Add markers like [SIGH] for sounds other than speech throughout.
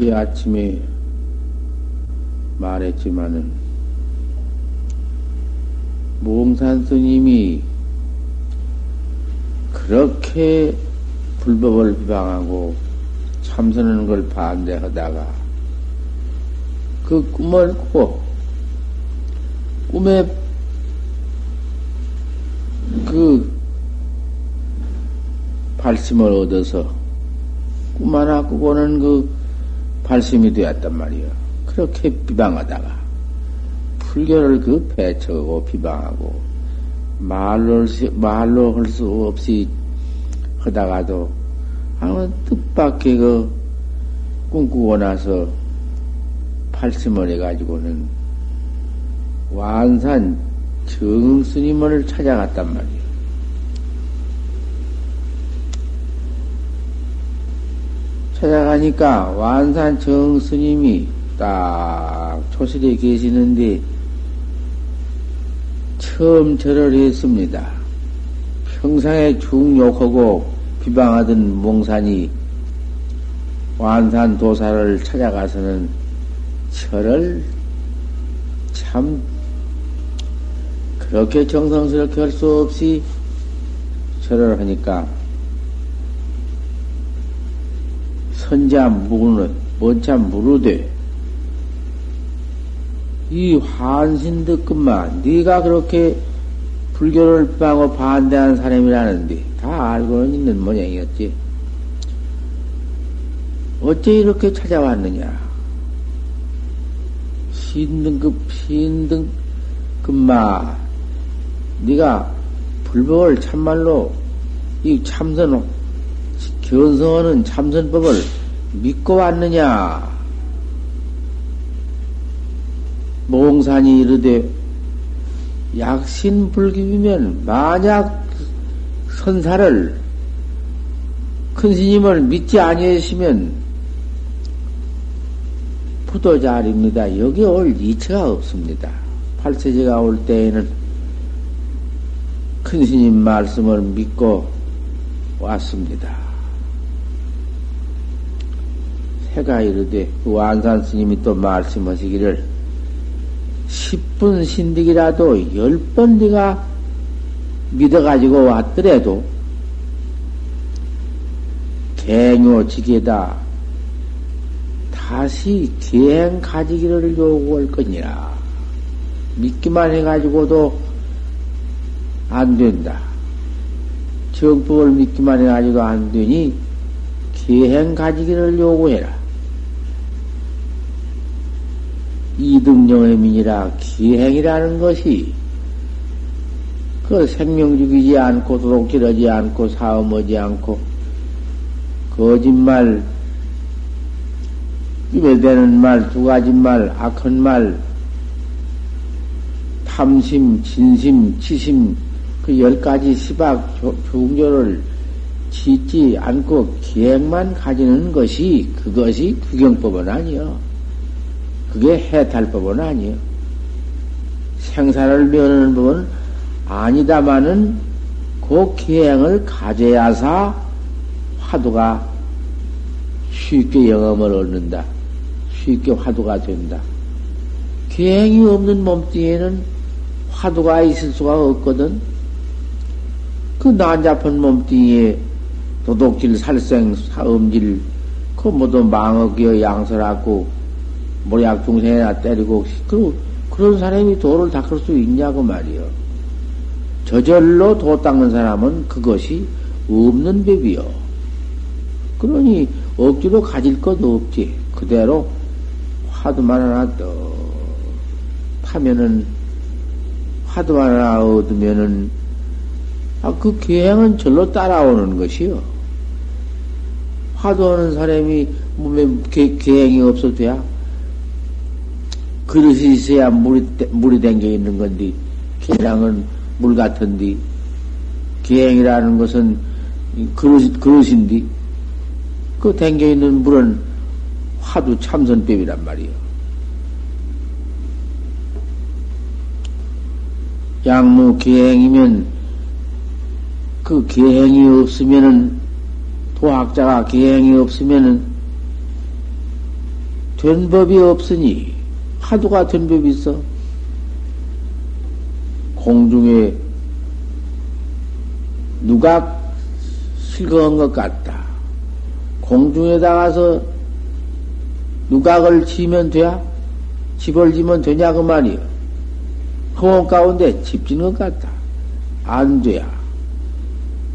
이 아침에 말했지만은 몽산 스님이 그렇게 불법을 비방하고 참선하는 걸 반대하다가 그 꿈을 꾸고 꿈에 그 발심을 얻어서 꿈 하나 꾸고는 그 발심이 되었단 말이야. 그렇게 비방하다가 불교를 그 배척하고 비방하고 말로 말로 할 수 없이 하다가도 아무 뜻밖의 그 꿈꾸고 나서 발심을 해가지고는 완산 정스님을 찾아갔단 말이에요. 찾아가니까 완산 정스님이 딱 초실에 계시는데 처음 절을 했습니다. 평상에 중욕하고 비방하던 몽산이 완산 도사를 찾아가서는 절을 참 그렇게 정성스럽게 할 수 없이 절을 하니까 선자 무는 원차 무르되 이 환신득급만 네가 그렇게 불교를 빠고 반대하는 사람이라는데 다 알고는 있는 모양이었지. 어째 이렇게 찾아왔느냐? 신등급 신등급마 네가 불법을 참말로 이 참선 견성하는 참선법을 믿고 왔느냐? 몽산이 이르되 약신불기이면 만약 선사를 큰 스님을 믿지 아니하시면 부도자입니다. 여기 올 이체가 없습니다. 팔세제가 올 때에는 큰 스님 말씀을 믿고 왔습니다. 해가 이르되 그 완산 스님이 또 말씀하시기를 10분 신득이라도 10번 네가 믿어가지고 왔더라도 갱요지게다 다시 기행 가지기를 요구할 거니라. 믿기만 해가지고도 안 된다. 정법을 믿기만 해가지고 안 되니 기행 가지기를 요구해라. 이등용의민이라 기행이라는 것이 그 생명 죽이지 않고 도둑질하지 않고 사음하지 않고 거짓말 입에 대는 말 두 가지 말 악한 말 탐심 진심 치심 그 열 가지 시박 중조를 짓지 않고 기행만 가지는 것이 그것이 규경법은 아니요. 그게 해탈 법은 아니요. 생사를 면하는 법은 아니다마는 그 기행을 가져야사 화두가 쉽게 영험을 얻는다. 쉽게 화두가 된다. 기행이 없는 몸뚱이에는 화두가 있을 수가 없거든. 그 난잡한 몸뚱이에 도둑질, 살생, 사음질, 그 모두 망어기어 양설하고 모약 중생이나 때리고 그 그런 사람이 도를 닦을 수 있냐고 말이요. 저절로 도 닦는 사람은 그것이 없는 법이요. 그러니 억지로 가질 것도 없지. 그대로 화두만 하나 떠 파면은 화두만 하나 얻으면은 아, 그 기행은 절로 따라오는 것이요. 화두하는 사람이 몸에 기행이 없어도 돼야 그릇이 있어야 물이, 물이 댕겨 있는 건데, 계량은 물 같은데, 기행이라는 것은 그릇, 그릇인데, 그 댕겨 있는 물은 화두 참선법이란 말이요. 양무 기행이면 그 기행이 없으면은 도학자가 기행이 없으면은 된 법이 없으니 화두가 된 법이 있어. 공중에 누가 실거한 것 같다. 공중에 다가서 누각을 지면 돼야? 집을 지면 되냐, 그 말이요. 공원 가운데 집 짓는 것 같다. 안 돼야.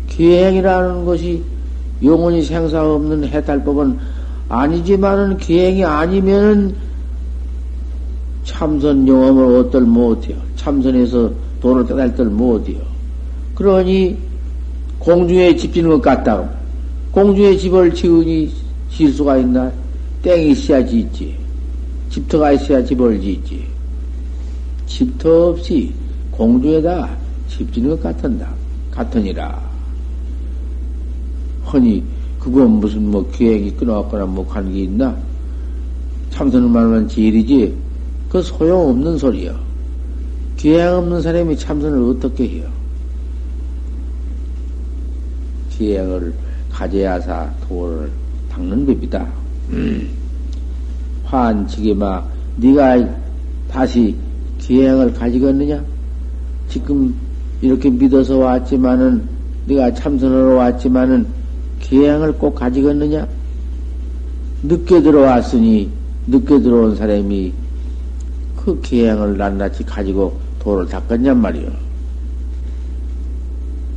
기행이라는 것이 영원히 생사 없는 해탈법은 아니지만은 기행이 아니면은 참선 영험을 어떨 못해요. 참선에서 돈을 깨달을 못해요. 그러니 공중에 집 짓는 것 같다. 공중에 집을 지으니 지을 수가 있나? 땡이 있어야 짓지. 집터가 있어야 집을 짓지. 집터 없이 공중에다 집 짓는 것 같은다. 같으니라. 허니, 그건 무슨 뭐 기획이 끊어왔거나 뭐 관계 있나? 참선을 말하면 제일이지. 그 소용없는 소리야. 기획 없는 사람이 참선을 어떻게 해요? 기행을 가져야사 도를 닦는 법이다. 음. 환치기마 네가 다시 기행을 가지겠느냐? 지금 이렇게 믿어서 왔지만은 네가 참선으로 왔지만은 기행을 꼭 가지겠느냐? 늦게 들어왔으니 늦게 들어온 사람이 그 기행을 낱낱이 가지고 도를 닦았냔 말이요.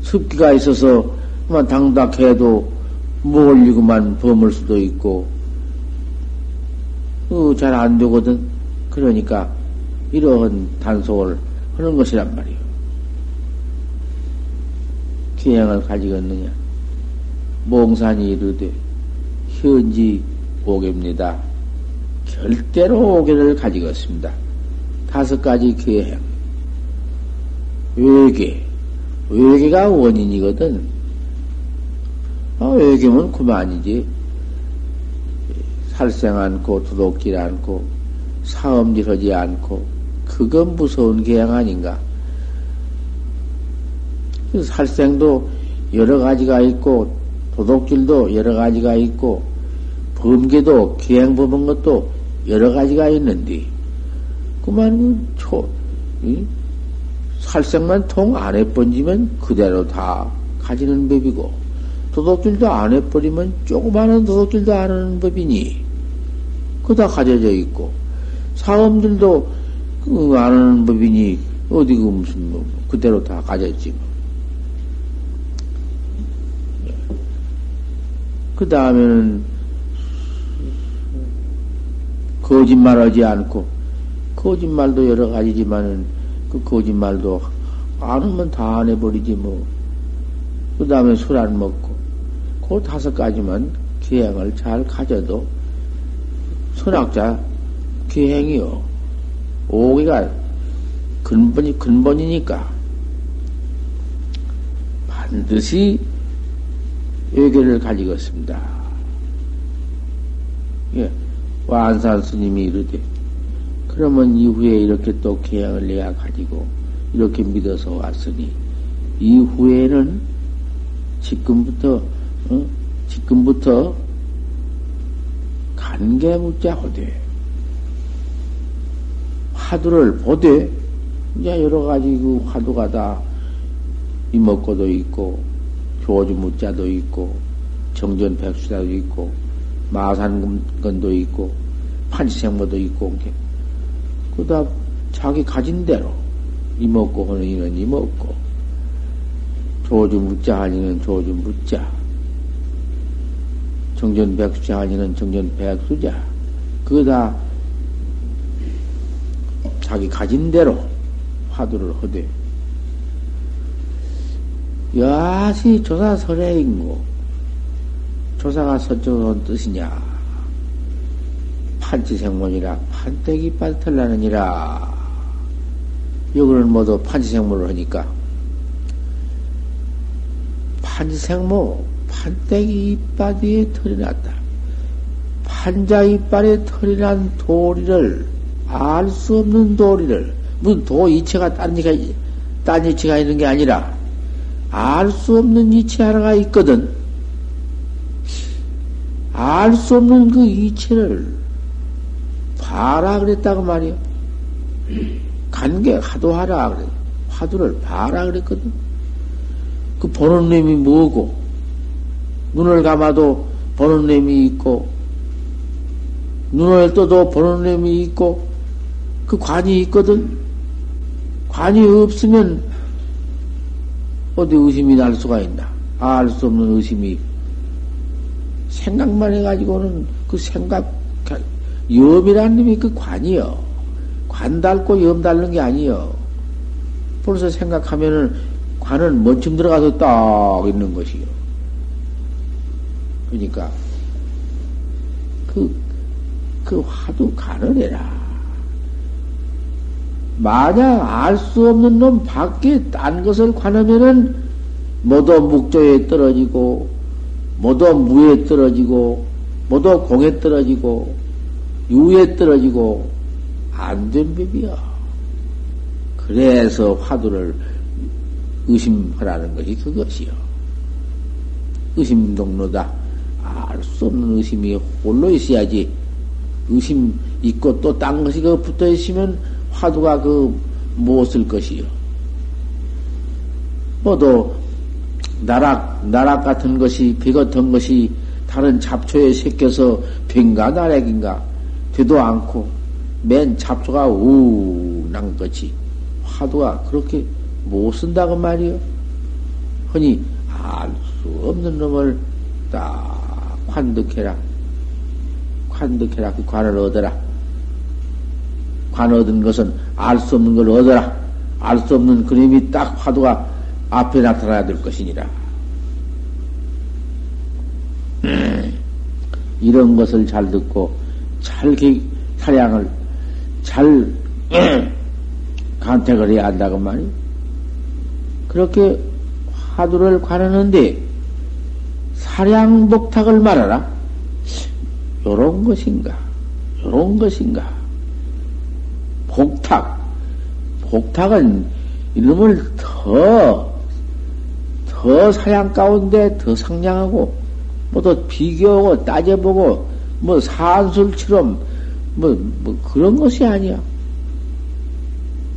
습기가 있어서 그만 당닥해도 몰리고만 범을 수도 있고, 어, 잘안 되거든. 그러니까 이러한 단속을 하는 것이란 말이요. 기행을 가지겠느냐? 몽산이 이르되 현지 오개입니다. 절대로 오개를 가지겠습니다. 다섯 가지 기행. 외계. 외계가 원인이거든. 아, 외계면 그만이지. 살생 않고, 두둑질 않고, 사음질 하지 않고, 그건 무서운 계양 아닌가. 살생도 여러 가지가 있고, 도둑질도 여러 가지가 있고, 범계도, 기행 범한 것도 여러 가지가 있는데, 그만, 초, 이? 살생만 통 안에 번지면 그대로 다 가지는 법이고, 도둑질도 안 해버리면 조그마한 도둑질도 안 하는 법이니, 그다 가져져 있고, 사음들도 그 안 하는 법이니, 어디 그 무슨 뭐, 그대로 다 가졌지. 뭐. 그 다음에는, 거짓말 하지 않고, 거짓말도 여러 가지지만은, 그 거짓말도 안 하면 다 안 해버리지 뭐. 그 다음에 술 안 먹고, 그 다섯 가지만 기행을 잘 가져도 선악자 기행이요. 오기가 근본이, 근본이니까 반드시 외교를 가지겠습니다. 예, 완산 스님이 이르되, 그러면 이후에 이렇게 또 계양을 내가 가지고, 이렇게 믿어서 왔으니, 이후에는 지금부터 어? 지금부터 간계묻자 하되 화두를 보되 이제 여러 가지 그 화두가 다 이먹고도 있고 교주 묻자도 있고 정전 백수자도 있고 마산건도 있고 판치생모도 있고 그다 자기 가진 대로 이먹고 하는 이는 이먹고 조주 묻자 하니는 조주 묻자 정전 백수자 아니는 정전 백수자. 그거 다 자기 가진 대로 화두를 하되. 여하시 조사 설해인고, 조사가 서쪽은 뜻이냐? 판치생문이라 판때기 빠털라느니라. 여기는 모두 판치생문을 하니까. 판치생모, 판때기 이빨 위에 털이 났다. 판자 이빨에 털이 난 도리를 알 수 없는 도리를 무슨 도 이체가 딴 이가 딴 이체가 있는 게 아니라 알 수 없는 이체 하나가 있거든. 알 수 없는 그 이체를 봐라 그랬다고 말이야. 간게 하도 하라 그래. 화두를 봐라 그랬거든. 그 보는 놈이 뭐고, 눈을 감아도 보는 놈이 있고, 눈을 떠도 보는 놈이 있고, 그 관이 있거든. 관이 없으면 어디 의심이 날 수가 있나? 알 수 없는 의심이 생각만 해가지고는 그 생각, 염이라는 놈이 그 관이요. 관 닳고 염 닳는 게 아니요. 벌써 생각하면은 관은 먼쯤 들어가서 딱 있는 것이요. 그러니까, 그, 그 화두 가느래라. 만약 알 수 없는 놈 밖에 딴 것을 관하면은 모두 묵조에 떨어지고, 모두 무에 떨어지고, 모두 공에 떨어지고, 유에 떨어지고, 안 된 법이야. 그래서 화두를 의심하라는 것이 그것이요. 의심 동로다. 알 수 없는 의심이 홀로 있어야지. 의심 있고 또 딴 것이 그 붙어 있으면 화두가 그 무엇을 것이요. 모두 나락, 나락 같은 것이, 비 같은 것이 다른 잡초에 새겨서 빙가 나락인가 되도 않고 맨 잡초가 우난 것이 화두가 그렇게 못 쓴다고 말이요. 흔히 알 수 없는 놈을 딱 관득해라. 관득해라. 그 관을 얻어라. 관 얻은 것은 알 수 없는 걸 얻어라. 알 수 없는 그림이 딱 화두가 앞에 나타나야 될 것이니라. 음, [CLEARS THROAT] 이런 것을 잘 듣고 잘 사량을 잘 [CLEARS THROAT] 간택을 해야 한다고 말이 그렇게 화두를 관하는데 사량 복탁을 말하라. 요런 것인가? 요런 것인가? 복탁. 복탁은 이름을 더, 더 사양 가운데 더 상냥하고, 뭐 더 비교하고 따져보고, 뭐 산술처럼, 뭐, 뭐 그런 것이 아니야.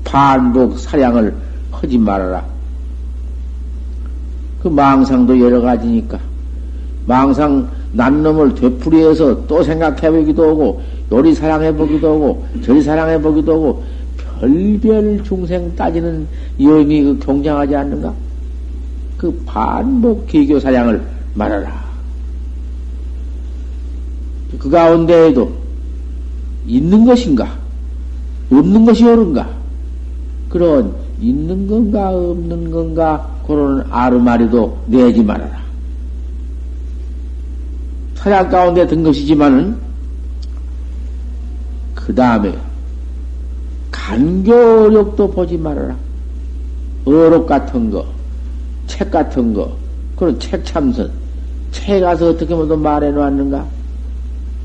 반복 사량을 하지 말아라. 그 망상도 여러 가지니까. 망상 난 놈을 되풀이해서 또 생각해 보기도 하고, 요리 사랑해 보기도 하고, 저리 사랑해 보기도 하고, 별별 중생 따지는 여인이 그 경장하지 않는가? 그 반복 기교 사량을 말하라. 그 가운데에도 있는 것인가? 없는 것이 옳은가? 그런 있는 건가 없는 건가 그런 아르마리도 내지 말아라. 사약 가운데 든 것이지만은 그 다음에 간교력도 보지 말아라. 어록 같은 거, 책 같은 거, 그런 책 참선. 책에 가서 어떻게 모두 말해 놓았는가?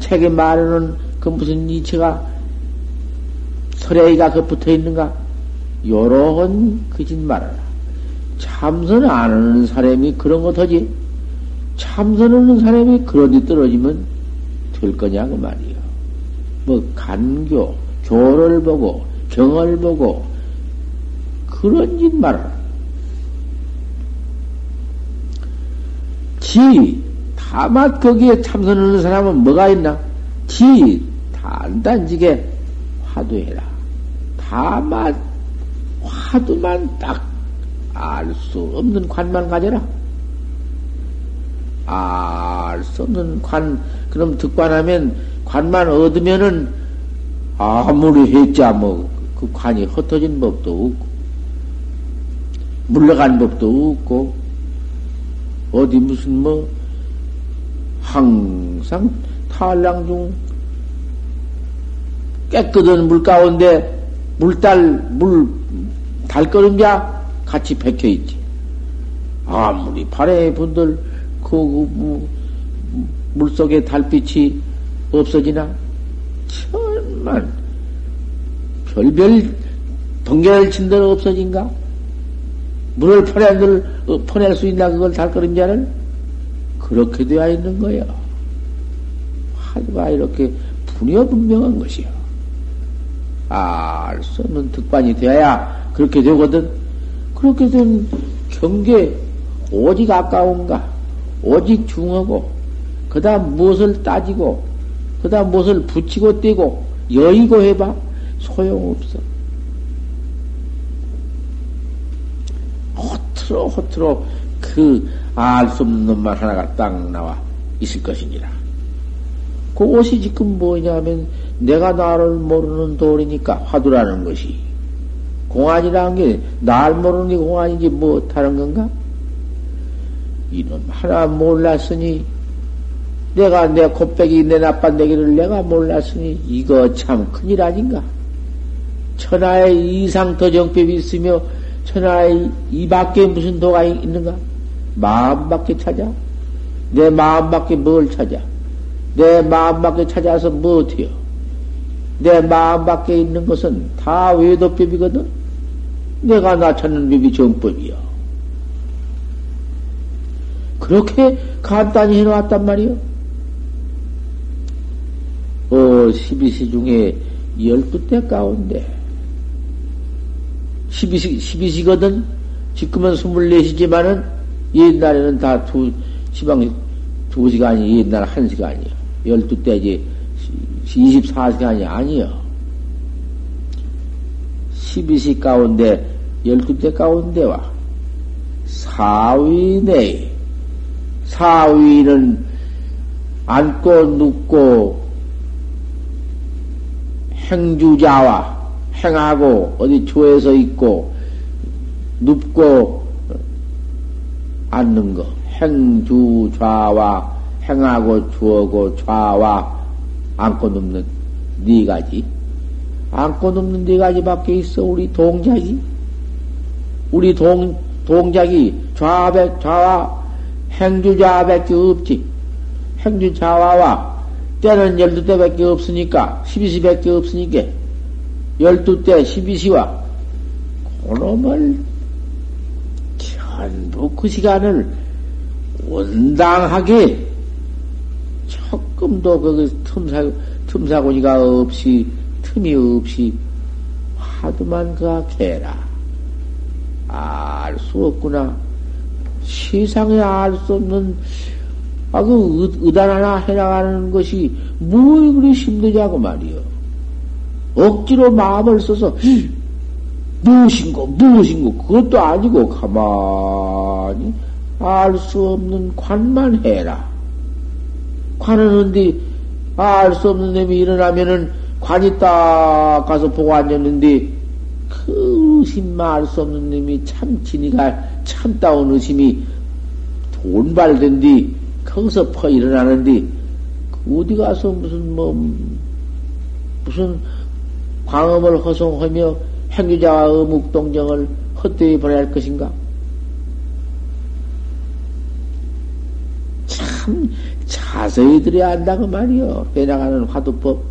책에 말해놓은 그 무슨 이체가 설레이가 그 붙어 있는가? 요런 말아라. 참선 안 하는 사람이 그런 것 하지. 참선하는 사람이 그런 데 떨어지면 될 거냐고 말이요. 뭐 간교, 교를 보고 경을 보고 그런 짓 말아라. 지 다만 거기에 참선하는 사람은 뭐가 있나? 지 단단지게 화두해라. 다만 화두만 딱 알 수 없는 관만 가져라. 알 수 없는 관, 그럼 득관하면 관만 얻으면은 아무리 했자 뭐 그 관이 흩어진 법도 없고 물러간 법도 없고 어디 무슨 뭐 항상 탈랑 중 깨끗한 물 가운데 물달 물 달거름자 같이 박혀 있지. 아무리 발에 분들 그, 그 물속에 달빛이 없어지나 천만 별별 동결을 친 데는 없어진가? 물을 퍼낼, 어, 퍼낼 수 있나, 그걸 달거림자를? 그렇게 되어 있는 거야. 화두가 이렇게 분여 분명한 것이야. 알수 없는 득반이 되어야 그렇게 되거든. 그렇게 된 경계 오직 아까운가, 오직 중하고, 그 다음 무엇을 따지고, 그 다음 무엇을 붙이고 떼고, 여의고 해봐. 소용없어. 허트로 허트로 그 알 수 없는 놈만 하나가 딱 나와 있을 것이니라. 그것이 지금 뭐냐면 내가 나를 모르는 도리니까 화두라는 것이 공안이라는 게 날 모르는 게 공안이지 뭐 다른 건가? 이놈 하나 몰랐으니 내가 내 곱빼기 내 나빤데기를 내가 몰랐으니 이거 참 큰일 아닌가? 천하의 이상 더 정법이 있으며 천하의 이 밖에 무슨 도가 있는가? 마음밖에 찾아? 내 마음밖에 뭘 찾아? 내 마음밖에 찾아서 뭐 어때요? 내 마음밖에 있는 것은 다 외도법이거든? 내가 나 찾는 법이 정법이야. 그렇게 간단히 해놓았단 말이요. 어, 12시 중에 12대 가운데 12시, 12시거든? 지금은 24시지만은 옛날에는 다 두, 시방 두 시간이 옛날 한 시간이야. 12대지 24시간이 아니요. 12시 가운데, 12대 가운데와 사위 내에, 사위는 앉고 눕고 행주자와 행하고 어디 조에서 있고 눕고 앉는 거. 행주 좌와 행하고 주어고 좌와 앉고 눕는 네 가지. 앉고 눕는 네 가지밖에 있어 우리 동작이. 우리 동 동작이 좌백 좌와 행주 좌밖에 없지. 행주 좌와와 때는 열두 대밖에 없으니까 십이시 밖에 없으니까 열두 때 십이시와 그놈을 전부 그 시간을 원당하게 조금도 그 틈사, 틈사고니가 없이, 틈이 없이 하도만 그가 개라. 알 수 없구나. 세상에 알 수 없는, 아, 그 의단 하나 해나가는 것이 뭘 그리 힘드냐고 말이요. 억지로 마음을 써서 무엇인고 무엇인고 그것도 아니고 가만히 알 수 없는 관만 해라. 관은 언제 알수 없는 놈이 일어나면은 관이 딱 가서 보고 앉았는데 그 의심만 알 수 없는 놈이 참 진이가 참다운 의심이 돈발된 뒤 거기서 퍼 일어나는데 어디 가서 무슨 뭐 무슨 광음을 허송하며 행위자와 의묵동정을 헛되이 보낼 것인가? 참 자세히 들어야 한다고 말이요. 해나가는 화두법.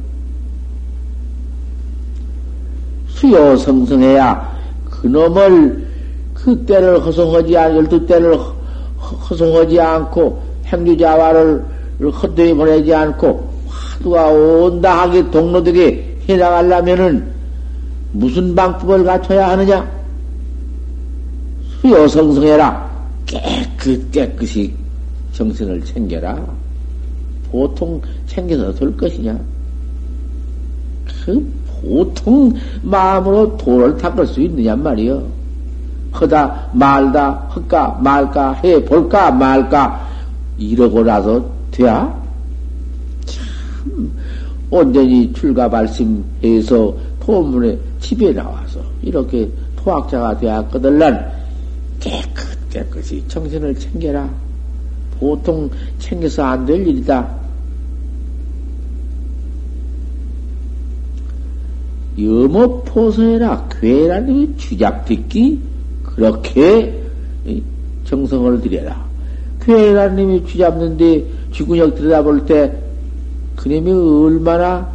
수요 성성해야 그놈을 그 때를 허송하지 않, 열두 때를 허송하지 않고 행주자와를 헛되이 보내지 않고 화두가 온다하게 동로되게 해나가려면은 무슨 방법을 갖춰야 하느냐? 수요성성해라. 깨끗, 깨끗이 정신을 챙겨라. 보통 챙겨서 될 것이냐? 그 보통 마음으로 돌을 닦을 수 있느냐 말이요. 허다 말다 헛까 말까 해 볼까 말까 이러고 나서 돼야 참 온전히 출가 발심해서 포문에 집에 나와서 이렇게 토학자가 되었거들란 깨끗 깨끗이 정신을 챙겨라. 보통 챙겨서 안 될 일이다. 염업포서해라. 괴라는 주작 듣기 그렇게 정성을 들여라. 괴라님이 쥐잡는데 쥐구녁 들여다볼 때 그놈이 얼마나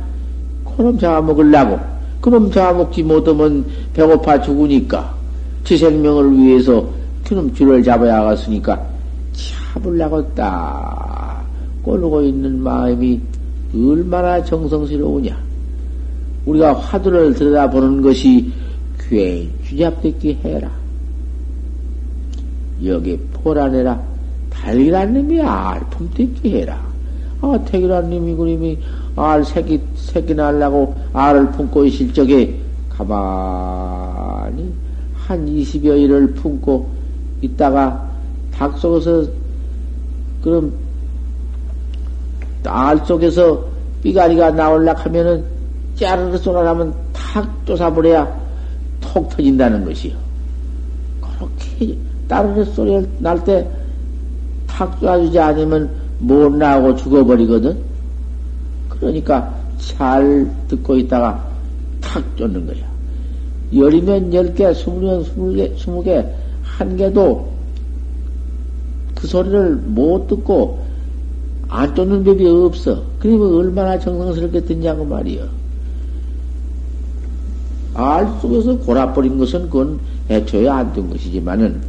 그놈 잡아먹으려고 그놈 잡아먹지 못하면 배고파 죽으니까 제 생명을 위해서 그놈 쥐를 잡아야 하겠으니까 잡으려고 딱 꼬르고 있는 마음이 얼마나 정성스러우냐 우리가 화두를 들여다보는 것이 귀에 쥐잡듣기 해라. 여기 포란해라. 달기란 놈이 알품 듣기 해라. 아, 태기란 놈이 그림이 알 새끼, 새끼 날라고 알을 품고 있을 적에 가만히 한 20여일을 품고 있다가 닭 속에서 그럼 알 속에서 삐가리가 나올라 하면은 짜르르 쏘아나면 탁 쫓아버려야 톡 터진다는 것이요. 그렇게 따르르 소리 날 때탁 쏘아주지 않으면 못 나오고 죽어버리거든. 그러니까 잘 듣고 있다가 탁 쫓는 거야. 열이면 열 개, 스물이면 스물 개, 스무 개, 한 개도 그 소리를 못 듣고 안 쫓는 법이 없어. 그러면 얼마나 정성스럽게 듣냐고 말이여. 알 속에서 골아버린 것은 그건 애초에 안 된 것이지만은,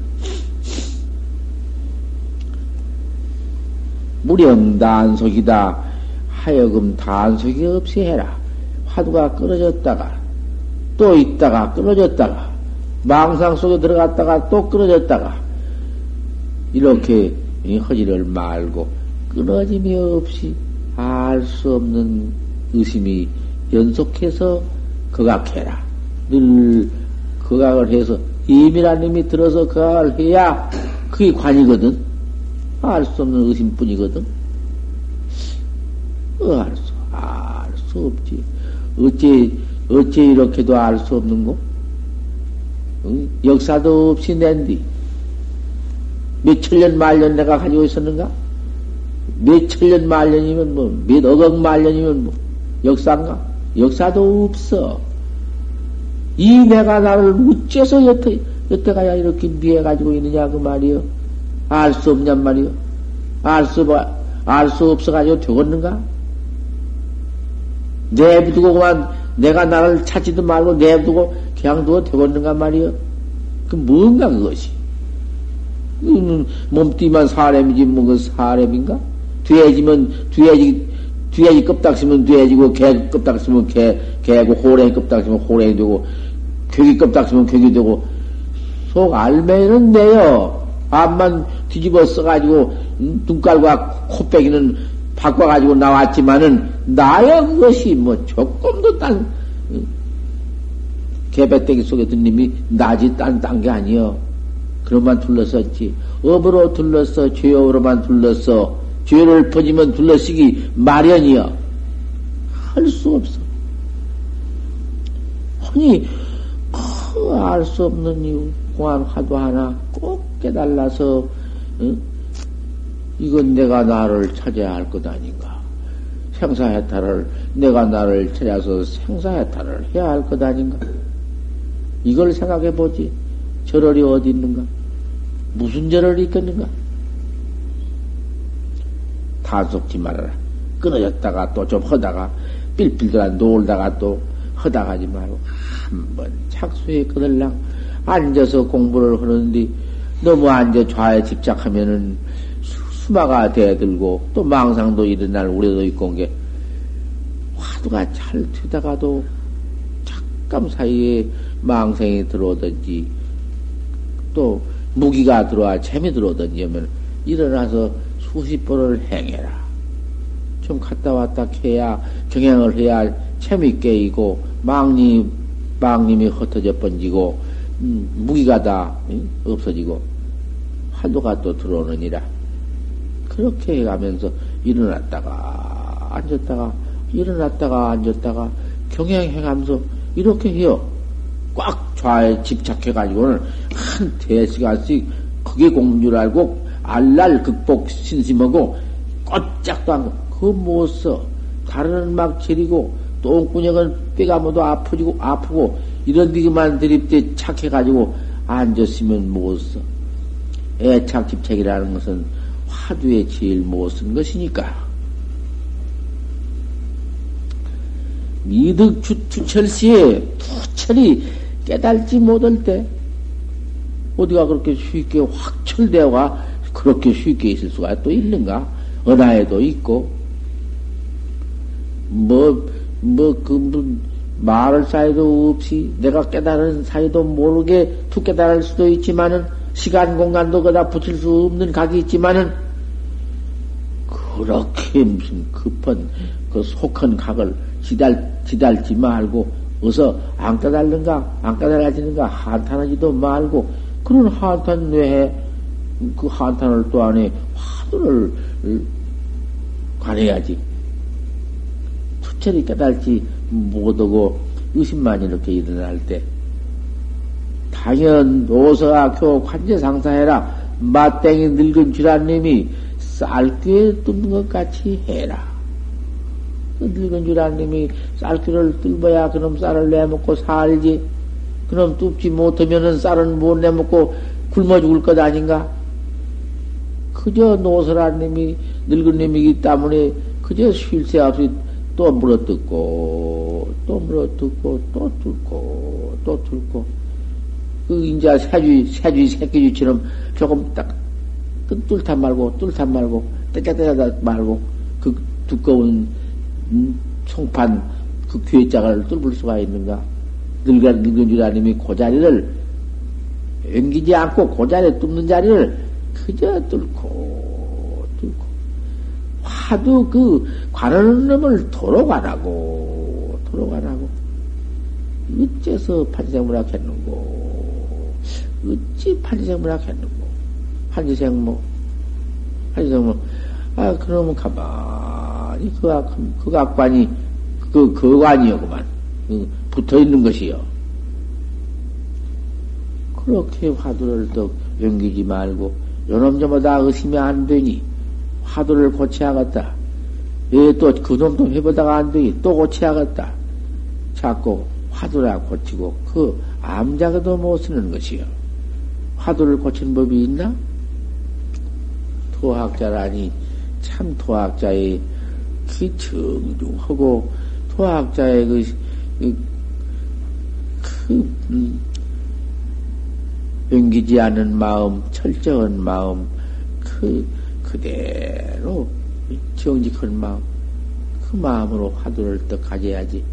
무령 단속이다. 하여금 단속이 없이 해라. 화두가 끊어졌다가, 또 있다가 끊어졌다가, 망상 속에 들어갔다가 또 끊어졌다가, 이렇게 허지를 말고 끊어짐이 없이 알 수 없는 의심이 연속해서 거각해라. 늘 거각을 해서 임이라는 님이 들어서 거각을 해야 그게 관이거든. 알 수 없는 의심뿐이거든. 어, 알 수, 알 수 없지. 어째, 어째 이렇게도 알 수 없는 거? 응? 역사도 없이 낸 뒤. 몇천 년, 말년 내가 가지고 있었는가? 몇천 년, 말년이면 뭐, 몇 억억 말년이면 뭐, 역사인가? 역사도 없어. 이 내가 나를 어째서 여태, 여태가야 이렇게 미해가지고 있느냐, 그 말이요. 알 수 없냔 말이요. 알 수, 알 수 없어가지고 되겠는가? 내비두고 그만 내가 나를 찾지도 말고 내비두고 그냥 두고 되겠는가 말이요. 그 뭔가 그것이. 음, 몸띠만 사람이지 뭐 그 사람인가? 돼지 돼지 껍닥 쓰면 돼지고 개 껍닥 쓰면 개 개고 호랭이 껍닥 쓰면 호랭이 되고 괴기 껍닥 쓰면 괴기 되고 속 알맹이는 내요. 앞만 뒤집어 써가지고 눈깔과 코빼기는 바꿔가지고 나왔지만은 나야 그것이 뭐 조금도 딴 개배떼기 속에 든 님이 나지 딴딴 게 아니여. 그런만 둘러섰지. 업으로 둘러서 죄업으로만 둘러서 죄를 퍼지면 둘러쓰기 마련이여. 할 수 없어. 아니, 알수 없는 이유, 공안 화두 하나 꼭 깨달아서, 응? 이건 내가 나를 찾아야 할 것 아닌가. 생사해탈을, 내가 나를 찾아서 생사해탈을 해야 할 것 아닌가. 이걸 생각해 보지. 절월이 어디 있는가? 무슨 절월이 있겠는가? 단속지 말아라. 끊어졌다가 또 좀 하다가 삘삘더라 놀다가 또 하다가지 말고 한번 착수해 끊을랑 앉아서 공부를 하는데 너무 앉아 좌에 집착하면은 수마가 대들고 또 망상도 일어날 우려도 있고 온게 화두가 잘 되다가도 잠깐 사이에 망상이 들어오든지 또 무기가 들어와 재미 들어오든지 하면 일어나서 수십 번을 행해라. 좀 갔다 왔다 해야 경향을 해야 재미있게 이고 망님 망님이 흩어져 번지고 음, 무기가 다 응? 없어지고 화두가 또 들어오느니라. 그렇게 해가면서 일어났다가 앉았다가 일어났다가 앉았다가 경향해가면서 이렇게 해요. 꽉 좌에 집착해가지고는 한 대시간씩 그게 공줄 알고 알랄 극복 신심하고 꼼짝도 안, 그거 못 써. 다른 막 저리고, 똥구녕은 뼈가 모두 아프고, 아프고, 이런 디그만 드립대 착해가지고 앉았으면 못 써. 애착 집착이라는 것은 화두에 제일 못 쓴 것이니까. 미득 주, 주철시에 투철이 깨달지 못할 때, 어디가 그렇게 쉽게 확철되어가 그렇게 쉽게 있을 수가 또 있는가? 은하에도 있고, 뭐, 뭐, 그, 뭐, 말할 사이도 없이 내가 깨달은 사이도 모르게 툭 깨달을 수도 있지만은 시간 공간도 그다 붙일 수 없는 각이 있지만은 그렇게 무슨 급한 그 속한 각을 지달 지달지 말고 어서 안 깨달는가 안 깨달아지는가 한탄하지도 말고 그런 한탄 외에 그 한탄을 또 안에 화두를 관해야지. 투철이 깨달지 못하고 의심만 이렇게 일어날 때 당연 노서학교 관제상사해라 맞땡이 늙은 쥐란님이 쌀귀에 뚫는 것 같이 해라. 그 늙은 쥐란님이 쌀귀를 뚫어야 그놈 쌀을 내먹고 살지. 그놈 뚫지 못하면은 쌀은 못 내먹고 굶어 죽을 것 아닌가? 그저 노설아님이 늙은 님이기 때문에 그저 쉴 새 없이 또 물어뜯고 또 물어뜯고 또 뚫고 또 뚫고 그 인자 새쥐 새쥐 새끼쥐처럼 조금 딱 그 뚫다 말고 뚫다 말고 떼자떼자 말고 그 두꺼운 음, 송판 그 괴짝을 뚫을 수가 있는가? 늙은 늙은 주라님이 그 자리를 옮기지 않고 그 자리에 뚫는 자리를 그저 뚫고 뚫고. 화두 그 관하는 놈을 도로 관하고 도로 관하고. 어째서 판지생물학 했는고? 어찌 판지생물학 했는고 판지생모 판지생모 아 그러면 가만히 그, 악, 그 악관이 그 거관이여구만 그 붙어 있는 것이요 그렇게 화두를 또 연기지 말고 요놈저마다 의심이 안 되니 화두를 고쳐야겠다. 왜또 그놈도 해보다가 안 되니 또 고쳐야겠다. 자꾸 화두라 고치고 그 암자가도 못 쓰는 것이요. 화두를 고치는 법이 있나? 토학자라니 참 토학자의 그 정중하고 토학자의 그, 그, 그 음, 옮기지 않은 마음, 철저한 마음, 그, 그대로 정직한 마음, 그 마음으로 화두를 또 가져야지.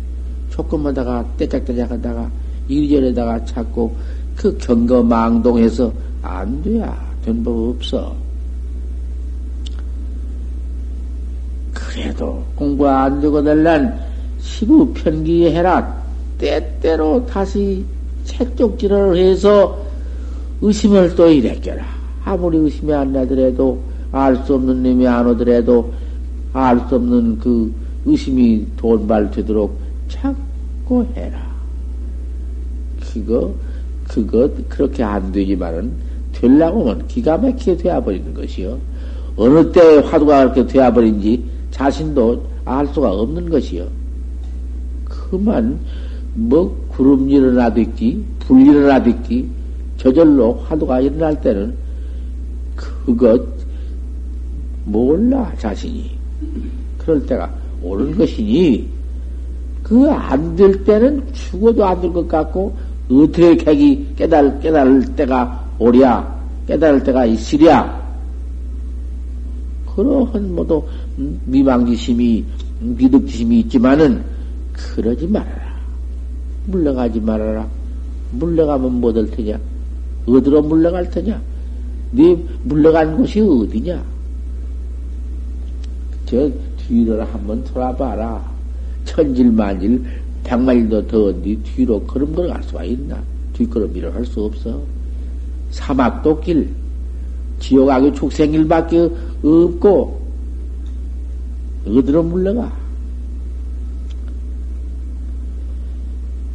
조금마다가 떼짝떼짝 하다가 이리저리다가 찾고 그 경거망동해서 안 돼야 된 법 없어. 그래도 공부 안 되고 될란 시부 편기해라. 때때로 다시 책쪽질을 해서 의심을 또 이랬겨라. 아무리 의심이 안 나더라도, 알 수 없는 놈이 안 오더라도, 알 수 없는 그 의심이 돈발 되도록 자꾸 해라. 그거, 그거, 그렇게 안 되지만은, 되려고 하면 기가 막히게 되어버리는 것이요. 어느 때 화두가 그렇게 되어버린지 자신도 알 수가 없는 것이요. 그만, 뭐, 구름 일어나듣기, 불 일어나듣기, 저절로 화두가 일어날 때는 그것 몰라 자신이 그럴 때가 옳은 것이니 그 안 될 때는 죽어도 안 될 것 같고 어떻게 객이 깨달 깨달을 때가 오랴 깨달을 때가 있으랴 그러한 모두 미망지심이 미득지심이 있지만은 그러지 말아라 물러가지 말아라 물러가면 못 할 테냐 어디로 물러갈 테냐? 네 물러간 곳이 어디냐? 저 뒤를 한번 돌아봐라. 천질만질 백마일도 더 네 뒤로 걸음 걸어 갈 수가 있나? 뒷걸음이를 할수 없어. 사막도 길, 지옥하기 축생길밖에 없고 어디로 물러가?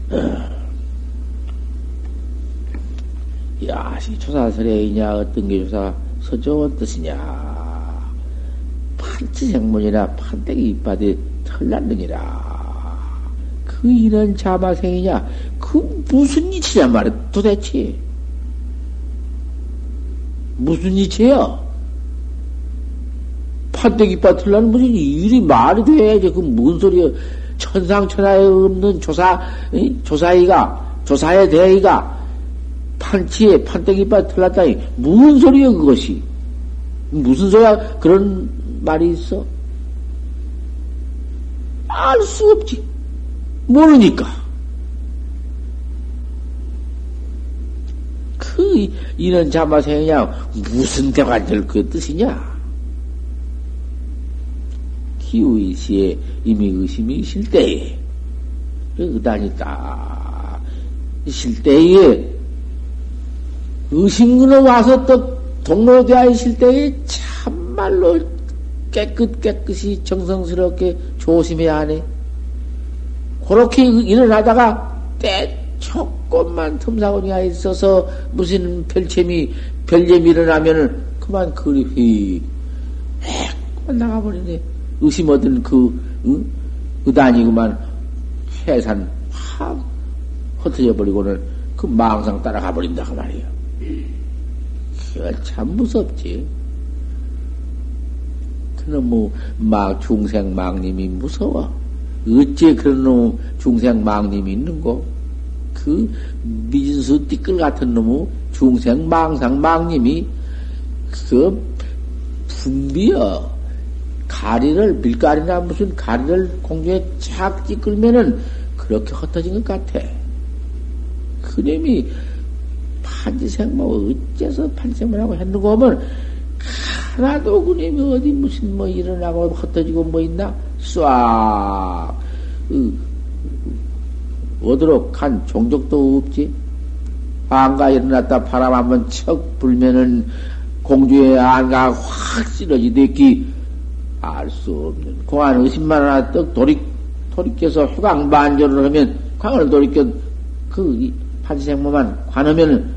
[CLEARS THROAT] 야시 조사설에이냐 어떤 게 조사 서좋은 뜻이냐. 판치생문이나 판때기 이빨이 털났느니라. 그 이런 자마생이냐? 그 무슨 이치냐 말이야 도대체? 무슨 이치야 판때기 빠틀라는 무슨 일이 말이 돼야지. 그 무슨 소리야. 천상천하에 없는 조사, 조사이가, 조사의 대의가 판치에 판때기 빠틀랐다니. 무슨 소리야, 그것이. 무슨 소리야, 그런 말이 있어? 알 수 없지. 모르니까. 그, 이런 자마생이냐, 무슨 대관절 그 뜻이냐? 기우이시에 이미 의심이 있을 때에 의단이 딱 있을 때에 의심근에 와서 또 동로되어 있을 때에 참말로 깨끗 깨끗이 정성스럽게 조심해야 하네. 그렇게 일어나다가 때 조금만 틈사거리가 있어서 무슨 별채미, 별잼이 일어나면은 그만 그리 휘, 그만 나가버리네. 의심 얻은 그, 응? 의단이 그만 해산 확 흩어져 버리고는 그 망상 따라가 버린다, 그 말이에요. 참 무섭지. 그놈 뭐, 막 중생 망님이 무서워. 어째 그런 놈 중생 망님이 있는고? 그 미진수 띠끌 같은 놈의 중생 망상 망님이 그 분비어 가리를 밀가리나 무슨 가리를 공중에 착 찌끌면은 그렇게 흩어진 것 같아. 그놈이 판지생모 어째서 판지생모라고 했는가 하면 하나도 그놈이 어디 무슨 뭐 일어나고 흩어지고 뭐 있나 쏴간 종족도 없지. 안가 일어났다 바람 한번 척 불면은 공주의 안가 확 쓰러지듯이 알 수 없는 공안 의심만 하나 떡 돌이 돌이켜서 휴강 반전을 하면 광을 돌이켜 그 판생모만 관하면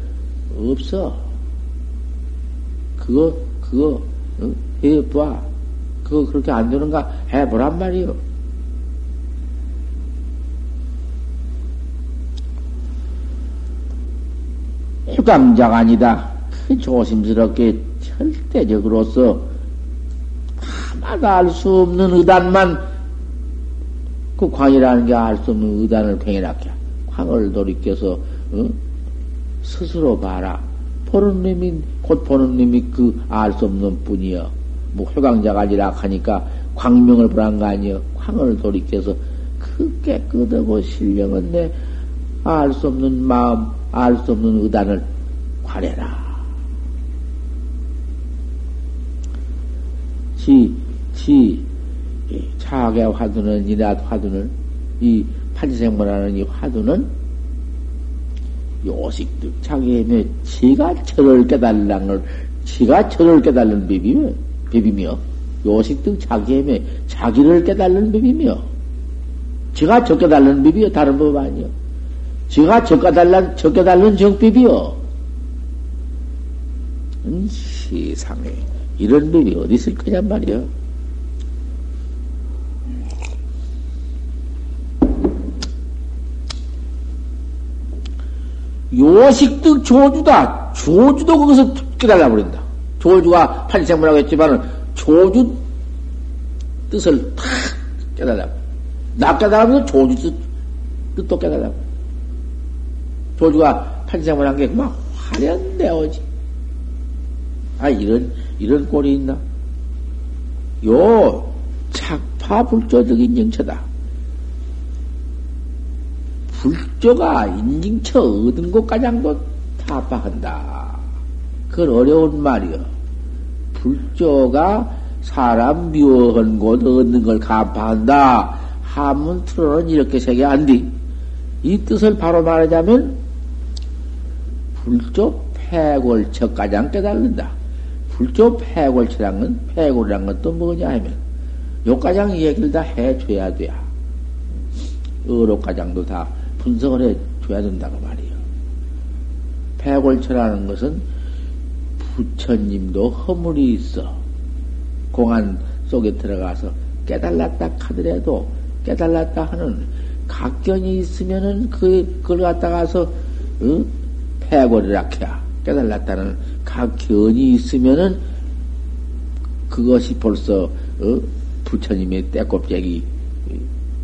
없어. 그거 그거 어? 해봐. 그거 그렇게 안 되는가 해보란 말이요. 휴감자가 아니다. 그 조심스럽게 절대적으로서 알 수 없는 의단만 그 광이라는 게 알 수 없는 의단을 팽해놨게 광을 돌이켜서 어? 스스로 봐라. 보는 놈이 곧 보는 놈이 그 알 수 없는 뿐이여. 뭐 효강자가 아니라 하니까 광명을 보란 거 아니여. 광을 돌이켜서 그 깨끗하고 신령은 내 알 수 없는 마음 알 수 없는 의단을 관해라. 지, 지, 차악의 화두는, 이낮 화두는, 이 판지생물하는 이 화두는 요식득 자기의 지가 철을 깨달는 걸, 지가 철을 깨달는 비비며, 비비며, 요식득 자기의 자기를 깨달는 비비며, 지가 저 깨달는 비비며, 다른 법 아니요. 지가 적어달란, 적어달는 정법이요. 음, 세상에, 이런 법이 어디 있을 거냔 말이요. 요식득 조주다. 조주도 거기서 깨달아 버린다. 조주가 판생문라고 했지만은 조주 뜻을 탁 깨달아. 나 깨달으면 조주 뜻 도 깨달아. 조주가 판생을 한게 막 화련되어지. 아, 이런, 이런 꼴이 있나? 요, 착파 불조적인 정처다. 불조가 인증처 얻은 것 가장도 타파한다. 그건 어려운 말이여. 불조가 사람 미워한 곳 얻는 걸 간파한다. 한문 틀어는 이렇게 세계 안 돼. 이 뜻을 바로 말하자면 불조 폐골처 가장 깨달는다. 불조 폐골처란 건, 폐골이란 건 또 뭐냐 하면, 요가장 얘기를 다 해줘야 돼. 어록가장도 다 분석을 해 줘야 된다고 말이요. 폐골처라는 것은 부처님도 허물이 있어. 공안 속에 들어가서 깨달았다 하더라도 깨달았다 하는 각견이 있으면은 그, 그걸 갖다가서, 어? 해골이라케야 깨달았다는 각 견이 있으면은 그것이 벌써 어? 부처님의 때꼽쟁이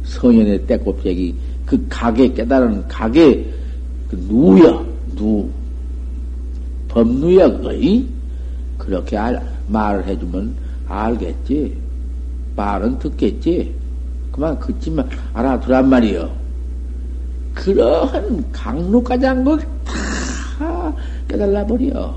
성현의 때꼽쟁이 그 각에 깨달은 각에 그 누여 누 법누여 거의 그렇게 알, 말을 해주면 알겠지 말은 듣겠지 그만 그치만 알아두란 말이요 그러한 강로까지 한걸 깨달라 버려.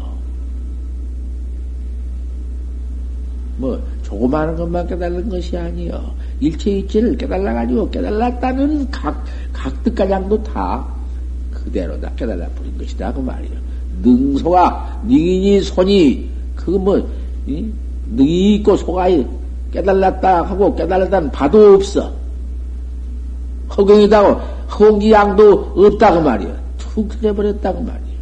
뭐 조그마한 것만 깨달는 것이 아니요. 일체 이체를 깨달라 가지고 깨달았다는 각 각득가장도 다 그대로 다 깨달아 버린 것이다 그 말이요. 능소가 능인이 손이 그거 뭐 이? 능이 있고 소가 깨달았다 하고 깨달았다는 바도 없어. 허경이다고 허공기양도 없다 그 말이야. 툭 해버렸다 그 말이야.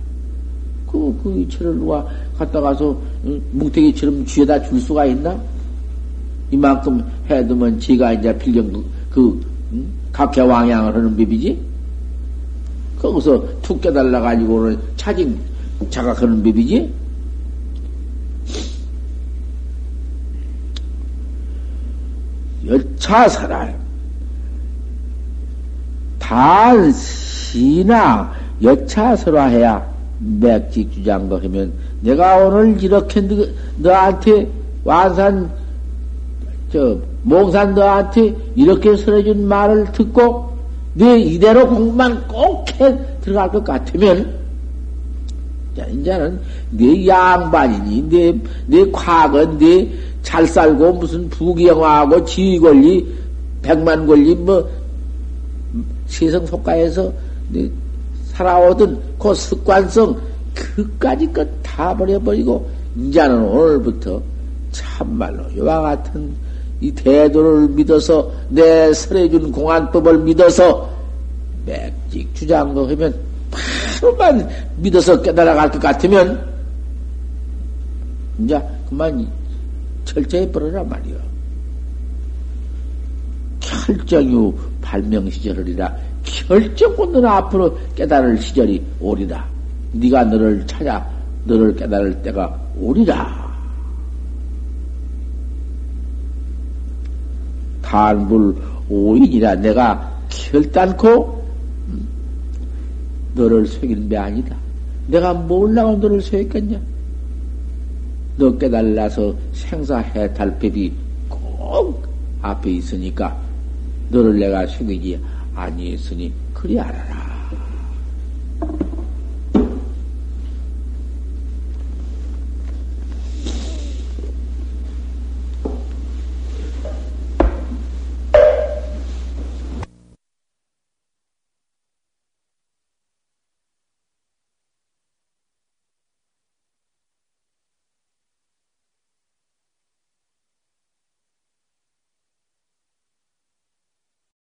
그, 그 이체를 누가 갖다 가서 뭉태기처럼 쥐에다 줄 수가 있나? 이만큼 해두면 지가 이제 필경 그, 음? 각해 왕양을 하는 법이지? 거기서 툭 깨달라 가지고는 차징 자각하는 법이지? 여차사랄 단 신앙 여차설화해야 맥직 주장거 하면 내가 오늘 이렇게 너, 너한테 완산 저 몽산 너한테 이렇게 설해준 말을 듣고 내 이대로 공만 꼭 해 들어갈 것 같으면 자 이제는 내 양반이니 내내 과거 내잘 살고 무슨 부귀영화하고 지위 권리 백만 권리 뭐 세상 속가에서 내 살아오던 그 습관성 그까지 것 다 버려버리고 이제는 오늘부터 참말로 이와 같은 이 대도를 믿어서 내 설해준 공안법을 믿어서 맥직 주장도 하면 바로만 믿어서 깨달아갈 것 같으면 이제 그만 철저히 버려라 말이요. 결정유 발명 시절이라 결정코 너는 앞으로 깨달을 시절이 오리라. 네가 너를 찾아 너를 깨달을 때가 오리라. 단불 오인이라 내가 결단코 너를 속인 배 아니다. 내가 몰라고 너를 속였겠냐? 너 깨달라서 생사해탈법이 꼭 앞에 있으니까 너를 내가 속이지 아니했으니 그리 알아라.